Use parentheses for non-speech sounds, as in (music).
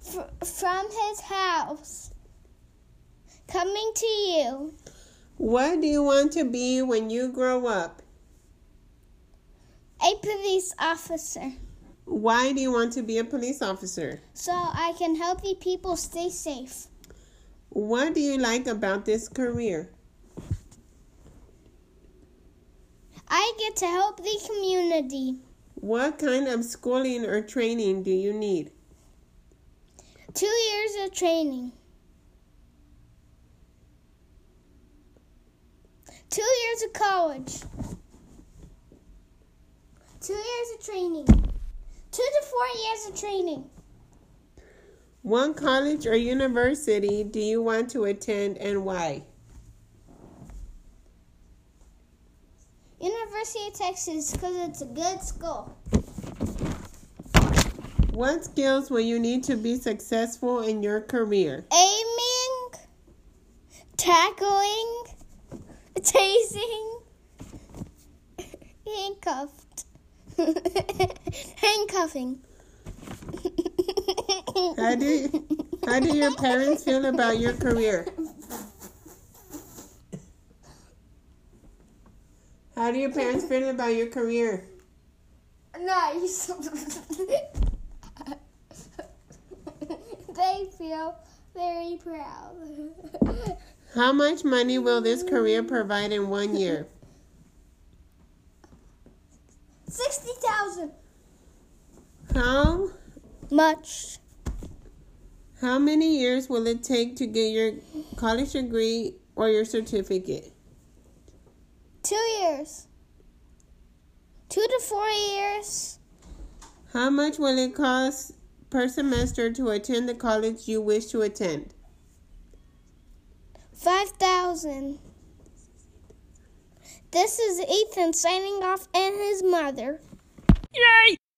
fr- from his house coming to you. What do you want to be when you grow up? A police officer. Why do you want to be a police officer? So I can help the people stay safe. What do you like about this career? I get to help the community. What kind of schooling or training do you need? Two years of training. Two years of college. Two years of training. Two to four years of training. One college or university do you want to attend and why? University of Texas because it's a good school. What skills will you need to be successful in your career? Aiming, tackling, chasing, handcuffed, (laughs) handcuffing. How do how do your parents feel about your career? How do your parents feel about your career? Nice. (laughs) (laughs) they feel very proud. (laughs) How much money will this career provide in one year? Sixty thousand. How Much. how many years will it take to get your college degree or your certificate? Two years. Two to four years. How much will it cost per semester to attend the college you wish to attend? Five thousand. This is Ethan signing off and his mother. Yay!